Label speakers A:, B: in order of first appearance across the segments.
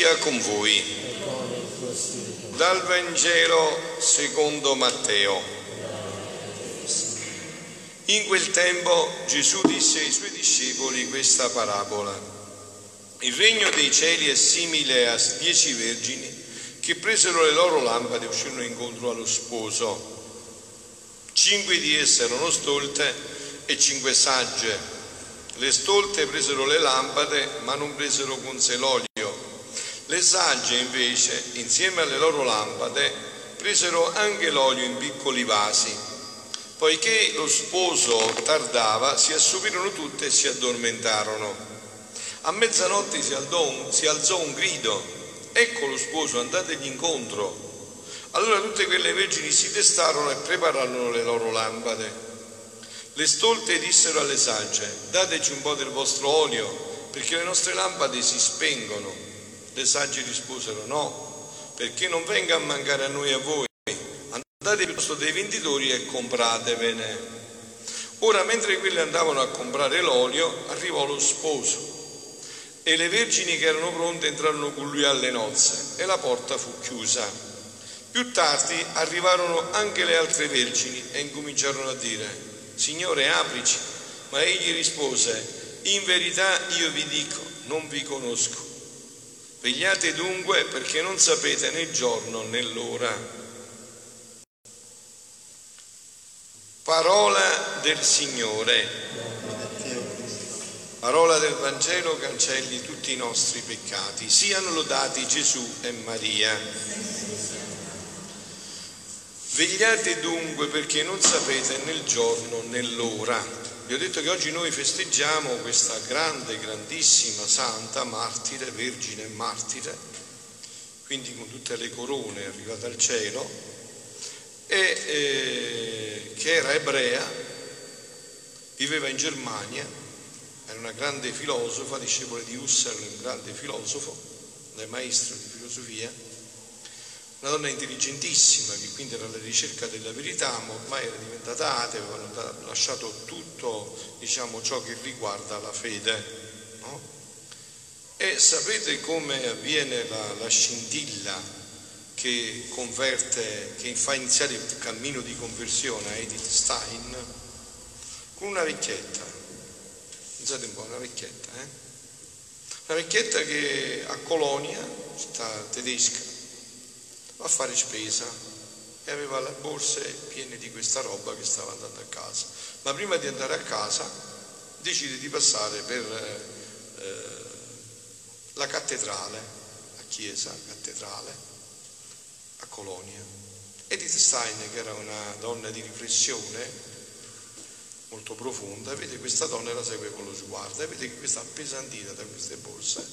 A: sia con voi. Dal Vangelo secondo Matteo. In quel tempo Gesù disse ai suoi discepoli questa parabola. Il regno dei cieli è simile a dieci vergini che presero le loro lampade e uscirono incontro allo sposo. Cinque di esse erano stolte e cinque sagge. Le stolte presero le lampade ma non presero con sé l'olio. Le sagge invece, insieme alle loro lampade, presero anche l'olio in piccoli vasi. Poiché lo sposo tardava, si assopirono tutte e si addormentarono. A mezzanotte si, alzò, si alzò un grido ecco lo sposo, andategli incontro. Allora tutte quelle vergini si testarono e prepararono le loro lampade. Le stolte dissero alle sagge, dateci un po' del vostro olio, perché le nostre lampade si spengono. Le sagge risposero, no, perché non venga a mancare a noi e a voi. Andate piuttosto dai venditori e compratevene. Ora, mentre quelli andavano a comprare l'olio, arrivò lo sposo e le vergini che erano pronte entrarono con lui alle nozze e la porta fu chiusa. Più tardi arrivarono anche le altre vergini e incominciarono a dire, Signore, aprici. Ma egli rispose, in verità io vi dico, non vi conosco. Vegliate dunque perché non sapete né il giorno né l'ora. Parola del Signore. Parola del Vangelo cancelli tutti i nostri peccati. Siano lodati Gesù e Maria. Vegliate dunque perché non sapete né il giorno né l'ora. Vi ho detto che oggi noi festeggiamo questa grande, grandissima santa, martire, vergine martire, quindi con tutte le corone arrivate al cielo, e eh, che era ebrea, viveva in Germania era una grande filosofa, discepola di Husserl, un grande filosofo, un maestro di filosofia, una donna intelligentissima che quindi era alla ricerca della verità, ma ormai era diventata atea, aveva lasciato tutto diciamo, ciò che riguarda la fede. No? E sapete come avviene la, la scintilla che converte, che fa iniziare il cammino di conversione a Edith Stein? Con una vecchietta Pensate un po', una vecchietta, eh? Una vecchietta che a Colonia, città tedesca, a fare spesa e aveva le borse piene di questa roba che stava andando a casa. Ma prima di andare a casa decide di passare per eh, la cattedrale, la chiesa cattedrale a Colonia. Edith Stein, che era una donna di riflessione, molto profonda, vede questa donna e la segue con lo sguardo e vede che questa appesantita da queste borse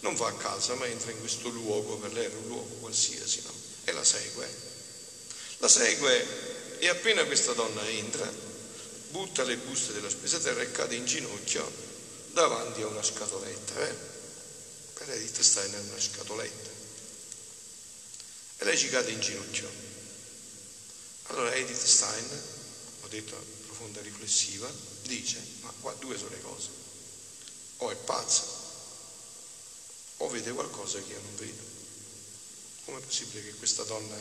A: non va a casa ma entra in questo luogo, per lei era un luogo qualsiasi, no? E la segue. La segue e appena questa donna entra, butta le buste della spesa terra e cade in ginocchio davanti a una scatoletta. Eh? Edith Stein è una scatoletta. E lei ci cade in ginocchio. Allora Edith Stein, ho detto profonda riflessiva, dice, ma qua due sono le cose, o è pazza, o vede qualcosa che io non vedo. Com'è possibile che questa donna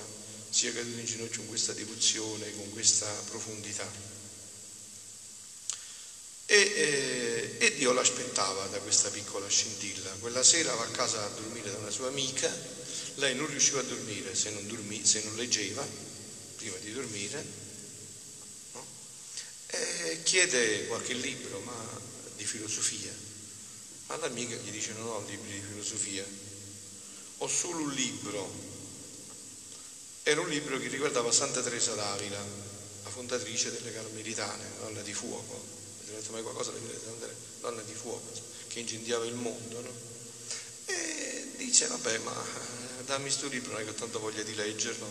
A: sia caduta in ginocchio con questa devozione, con questa profondità? E, eh, e Dio l'aspettava da questa piccola scintilla. Quella sera va a casa a dormire da una sua amica, lei non riusciva a dormire se non, dormì, se non leggeva prima di dormire e chiede qualche libro ma, di filosofia. Ma l'amica gli dice non ho libri di filosofia, ho solo un libro. Era un libro che riguardava Santa Teresa d'Avila, la fondatrice delle Carmelitane, donna di fuoco. Avete detto mai qualcosa della donna di fuoco, che incendiava il mondo, no? E dice, vabbè, ma eh, dammi questo libro, non è che ho tanto voglia di leggerlo.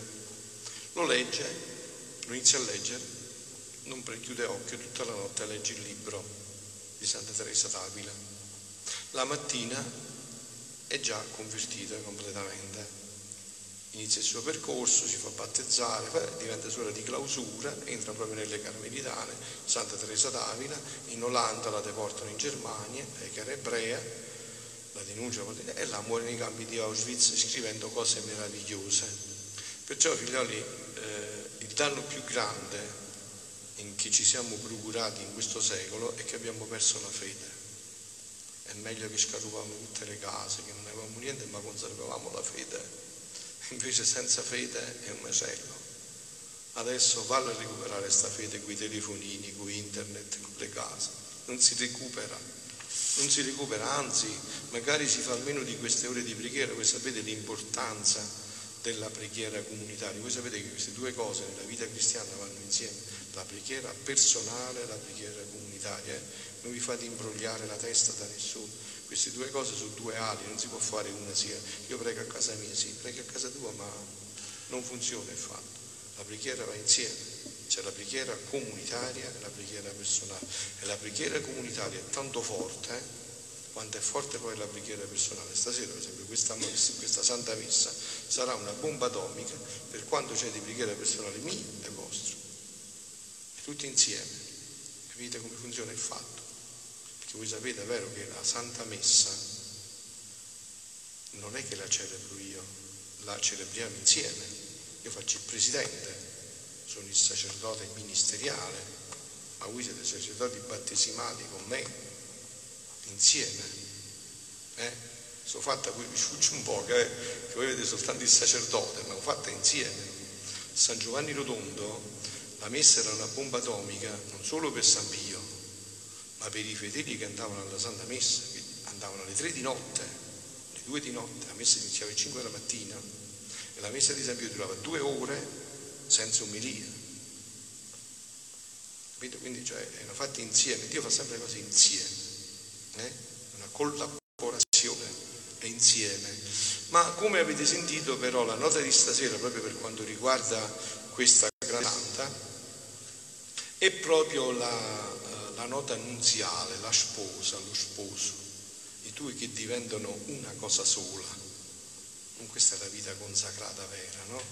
A: Lo legge, lo inizia a leggere non chiude occhio tutta la notte a leggere il libro di Santa Teresa d'Avila. La mattina è già convertita completamente. Inizia il suo percorso, si fa battezzare, diventa suora di clausura, entra proprio nelle Carmelitane, Santa Teresa d'Avila, in Olanda la deportano in Germania, lei che era ebrea, la denuncia e là muore nei campi di Auschwitz scrivendo cose meravigliose. Perciò figlioli, eh, il danno più grande in che ci siamo procurati in questo secolo è che abbiamo perso la fede. È meglio che scarupavamo tutte le case, che non avevamo niente, ma conservavamo la fede. Invece senza fede è un macello. Adesso vale a recuperare questa fede con i telefonini, con internet, con le case. Non si recupera, non si recupera, anzi, magari si fa almeno di queste ore di preghiera, voi sapete l'importanza della preghiera comunitaria. Voi sapete che queste due cose nella vita cristiana vanno insieme, la preghiera personale e la preghiera comunitaria. Non vi fate imbrogliare la testa da nessuno. Queste due cose sono due ali, non si può fare una sia. Io prego a casa mia, sì, prego a casa tua, ma non funziona il fatto. La preghiera va insieme, c'è la preghiera comunitaria e la preghiera personale. E la preghiera comunitaria è tanto forte eh, quanto è forte poi la preghiera personale. Stasera, per esempio, questa, questa Santa Messa sarà una bomba atomica per quanto c'è di preghiera personale mia e vostra. Tutti insieme. Capite come funziona il fatto? Perché voi sapete, è vero, che la Santa Messa non è che la celebro io, la celebriamo insieme io faccio il presidente, sono il sacerdote ministeriale, ma voi siete sacerdoti battesimali con me, insieme. Eh? Sono fatta, poi vi sfugge un po', eh? che voi vedete soltanto il sacerdote, ma l'ho fatta insieme. San Giovanni Rotondo, la messa era una bomba atomica non solo per San Pio, ma per i fedeli che andavano alla Santa Messa, che andavano alle tre di notte, alle due di notte, la messa iniziava alle 5 della mattina, e la messa di San Pio durava due ore senza umilia. Capito? Quindi cioè, erano fatti insieme, Dio fa sempre le cose insieme, eh? una collaborazione è insieme. Ma come avete sentito però la nota di stasera, proprio per quanto riguarda questa proprio la, la nota annunziale, la sposa, lo sposo, i due che diventano una cosa sola questa è la vita consacrata vera, no?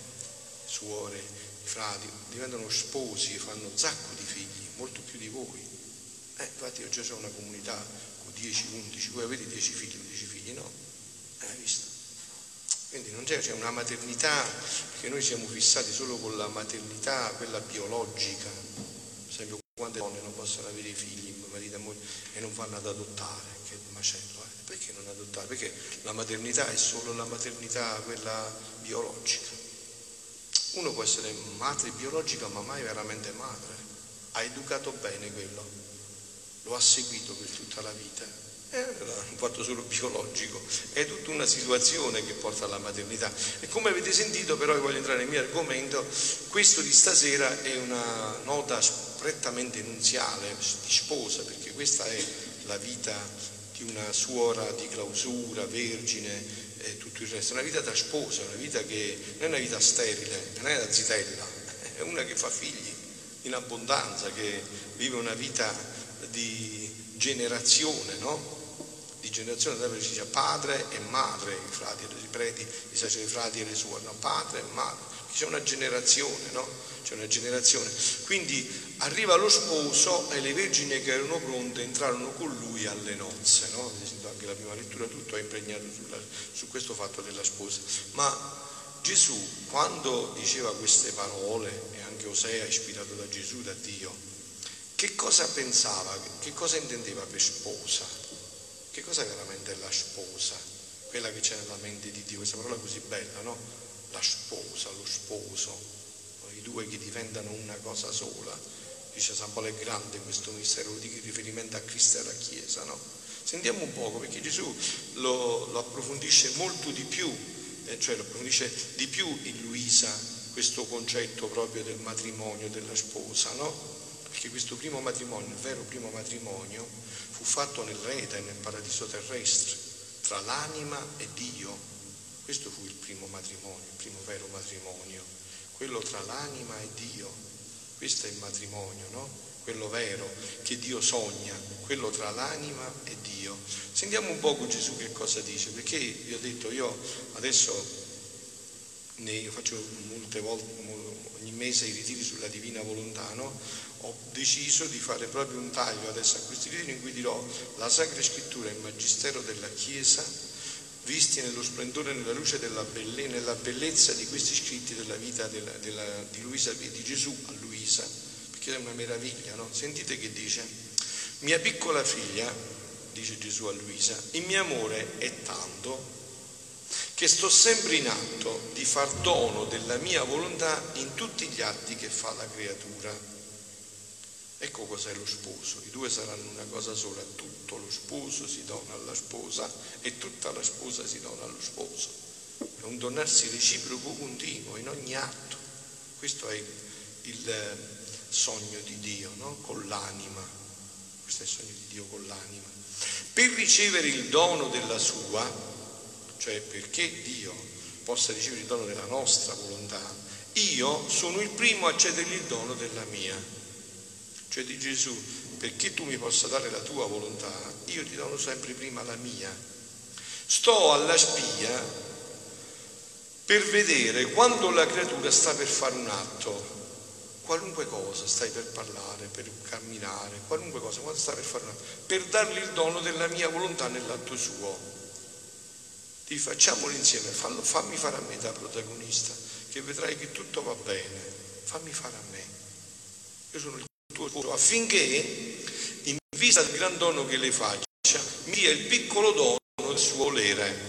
A: Suore, frati diventano sposi, fanno un sacco di figli, molto più di voi. Eh, infatti già ho una comunità con 10, 11, voi avete 10 figli, 11 figli, no? Eh, hai visto? Quindi non c'è, c'è una maternità, perché noi siamo fissati solo con la maternità, quella biologica. Quante donne non possono avere figli, marito e moglie, e non vanno ad adottare, che macello. Eh? Perché non adottare? Perché la maternità è solo la maternità, quella biologica. Uno può essere madre biologica, ma mai veramente madre. Ha educato bene quello, lo ha seguito per tutta la vita. È un fatto solo biologico, è tutta una situazione che porta alla maternità. E come avete sentito, però, voglio entrare nel mio argomento, questo di stasera è una nota prettamente nunziale, di sposa, perché questa è la vita di una suora di clausura, vergine e tutto il resto, una vita da sposa, una vita che non è una vita sterile, non è una zitella, è una che fa figli in abbondanza, che vive una vita di generazione, no? Di generazione dove ci sia padre e madre, i frati i preti, i sacerdoti e le suore, no? Padre e madre, c'è una generazione, no? C'è una generazione. Quindi Arriva lo sposo e le vergini che erano pronte entrarono con lui alle nozze, no? Anche la prima lettura tutto è impregnato sulla, su questo fatto della sposa. Ma Gesù, quando diceva queste parole, e anche Osea ispirato da Gesù, da Dio, che cosa pensava, che cosa intendeva per sposa? Che cosa veramente è la sposa? Quella che c'è nella mente di Dio, questa parola così bella, no? La sposa, lo sposo, i due che diventano una cosa sola dice San Paolo è grande questo mistero, in riferimento a Cristo e alla Chiesa, no? Sentiamo un poco perché Gesù lo, lo approfondisce molto di più, eh, cioè lo approfondisce di più in Luisa questo concetto proprio del matrimonio, della sposa, no? Perché questo primo matrimonio, il vero primo matrimonio, fu fatto nell'Eta nel paradiso terrestre, tra l'anima e Dio. Questo fu il primo matrimonio, il primo vero matrimonio, quello tra l'anima e Dio. Questo è il matrimonio, no? Quello vero, che Dio sogna, quello tra l'anima e Dio. Sentiamo un poco Gesù che cosa dice, perché vi ho detto io adesso io faccio molte volte, ogni mese i ritiri sulla divina volontà, no? ho deciso di fare proprio un taglio adesso a questi ritiri in cui dirò la Sacra Scrittura il Magistero della Chiesa visti nello splendore e nella luce della belle, nella bellezza di questi scritti della vita della, della, di, Luisa, di Gesù a Luisa, perché è una meraviglia, no? Sentite che dice, mia piccola figlia, dice Gesù a Luisa, il mio amore è tanto che sto sempre in atto di far dono della mia volontà in tutti gli atti che fa la creatura. Ecco cos'è lo sposo, i due saranno una cosa sola, tutto lo sposo si dona alla sposa e tutta la sposa si dona allo sposo. È un donarsi reciproco continuo in ogni atto. Questo è il sogno di Dio, no? con l'anima. Questo è il sogno di Dio con l'anima. Per ricevere il dono della sua, cioè perché Dio possa ricevere il dono della nostra volontà, io sono il primo a cedergli il dono della mia. Cioè di Gesù, perché tu mi possa dare la tua volontà, io ti dono sempre prima la mia. Sto alla spia per vedere quando la creatura sta per fare un atto, qualunque cosa, stai per parlare, per camminare, qualunque cosa, quando sta per fare un atto, per dargli il dono della mia volontà nell'atto suo. Ti facciamolo insieme, fallo, fammi fare a me da protagonista, che vedrai che tutto va bene, fammi fare a me. Io sono il sposo affinché, in vista del gran dono che le faccia, mi dia il piccolo dono del suo volere.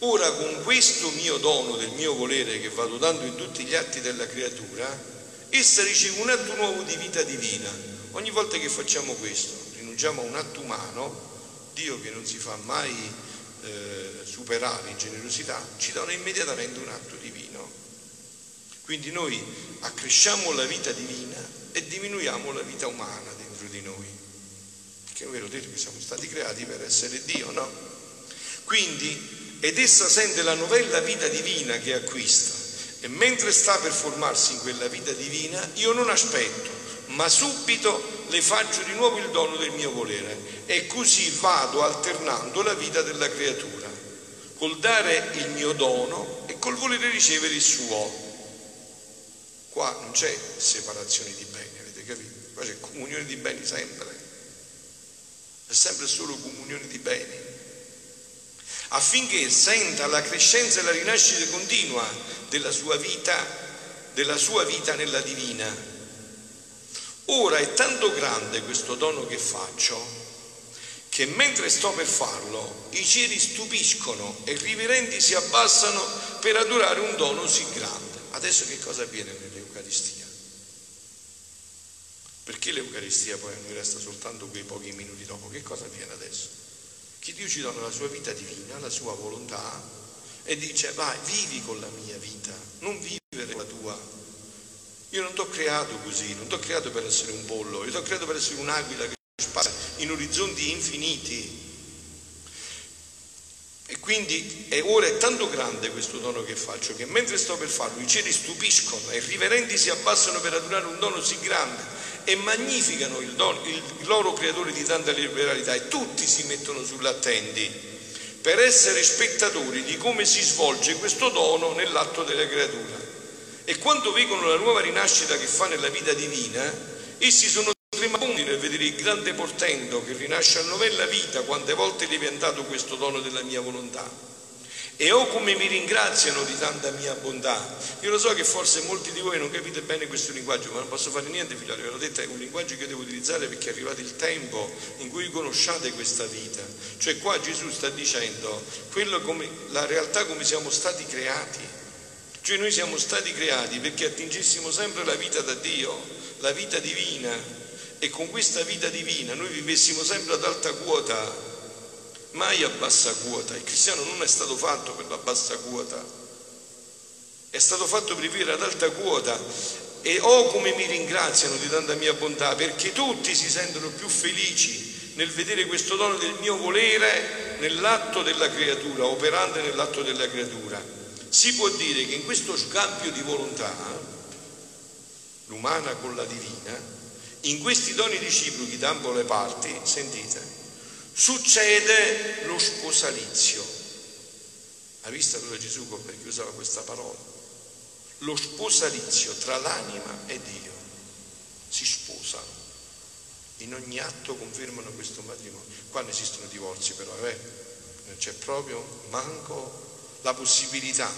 A: Ora con questo mio dono del mio volere che vado dando in tutti gli atti della creatura, essa riceve un atto nuovo di vita divina. Ogni volta che facciamo questo, rinunciamo a un atto umano, Dio che non si fa mai eh, superare in generosità, ci dona immediatamente un atto divino. Quindi noi accresciamo la vita divina e diminuiamo la vita umana dentro di noi. Perché è vero dire che siamo stati creati per essere Dio, no? Quindi, ed essa sente la novella vita divina che acquista e mentre sta per formarsi in quella vita divina, io non aspetto, ma subito le faccio di nuovo il dono del mio volere e così vado alternando la vita della creatura, col dare il mio dono e col volere ricevere il suo. Qua non c'è separazione di beni, avete capito? Qua c'è comunione di beni sempre, è sempre solo comunione di beni, affinché senta la crescenza e la rinascita continua della sua vita, della sua vita nella divina Ora è tanto grande questo dono che faccio che mentre sto per farlo i cieli stupiscono e i riverenti si abbassano per adorare un dono così grande. Adesso che cosa avviene nell'Eucaristia? Perché l'Eucaristia poi a noi resta soltanto quei pochi minuti dopo? Che cosa avviene adesso? Che Dio ci dona la sua vita divina, la sua volontà e dice vai, vivi con la mia vita, non vivere la tua io non ti ho creato così, non ti ho creato per essere un pollo, io ti ho creato per essere un'aquila che spazia in orizzonti infiniti. E quindi è, ora è tanto grande questo dono che faccio che mentre sto per farlo i cieli stupiscono e i riverenti si abbassano per adorare un dono così grande e magnificano il, dono, il, loro creatore di tanta liberalità e tutti si mettono sull'attendi per essere spettatori di come si svolge questo dono nell'atto della creatura. E quando vedono la nuova rinascita che fa nella vita divina, essi sono vedere il grande portento che rinasce a novella vita quante volte è dato questo dono della mia volontà. E oh come mi ringraziano di tanta mia bontà. Io lo so che forse molti di voi non capite bene questo linguaggio, ma non posso fare niente, figlioli, ve l'ho detto, è un linguaggio che devo utilizzare perché è arrivato il tempo in cui conosciate questa vita. Cioè qua Gesù sta dicendo come, la realtà come siamo stati creati cioè noi siamo stati creati perché attingessimo sempre la vita da Dio, la vita divina e con questa vita divina noi vivessimo sempre ad alta quota, mai a bassa quota. Il cristiano non è stato fatto per la bassa quota, è stato fatto per vivere ad alta quota. E oh come mi ringraziano di tanta mia bontà perché tutti si sentono più felici nel vedere questo dono del mio volere nell'atto della creatura, operante nell'atto della creatura. Si può dire che in questo scambio di volontà, l'umana con la divina, in questi doni reciprochi da ambo le parti, sentite, succede lo sposalizio. Hai visto allora Gesù perché usava questa parola? Lo sposalizio tra l'anima e Dio. Si sposano. In ogni atto confermano questo matrimonio. Qua non esistono divorzi però, eh? non c'è proprio manco la possibilità.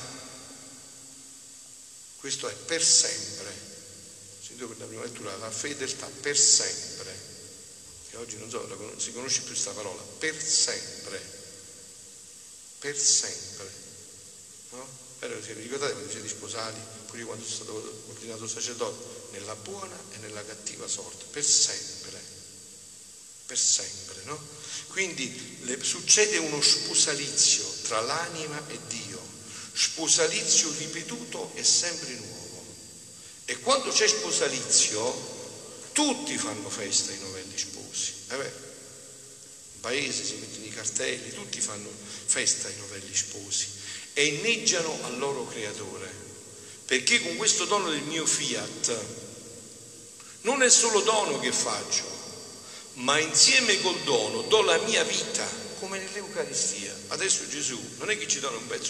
A: Questo è per sempre. Sento per la prima lettura la fedeltà per sempre. Che oggi non so, si conosce più questa parola, per sempre per sempre. No? Però se vi ricordate quando siete sposati, pure quando sono stato ordinato sacerdote, nella buona e nella cattiva sorte, per sempre, per sempre, no? Quindi le, succede uno sposalizio tra l'anima e Dio, sposalizio ripetuto e sempre nuovo. E quando c'è sposalizio, tutti fanno festa ai novelli sposi. Eh beh, in paese si mettono i cartelli, tutti fanno festa ai novelli sposi e inneggiano al loro creatore, perché con questo dono del mio fiat non è solo dono che faccio, ma insieme col dono do la mia vita, come nell'Eucaristia. Adesso Gesù non è che ci dona un pezzo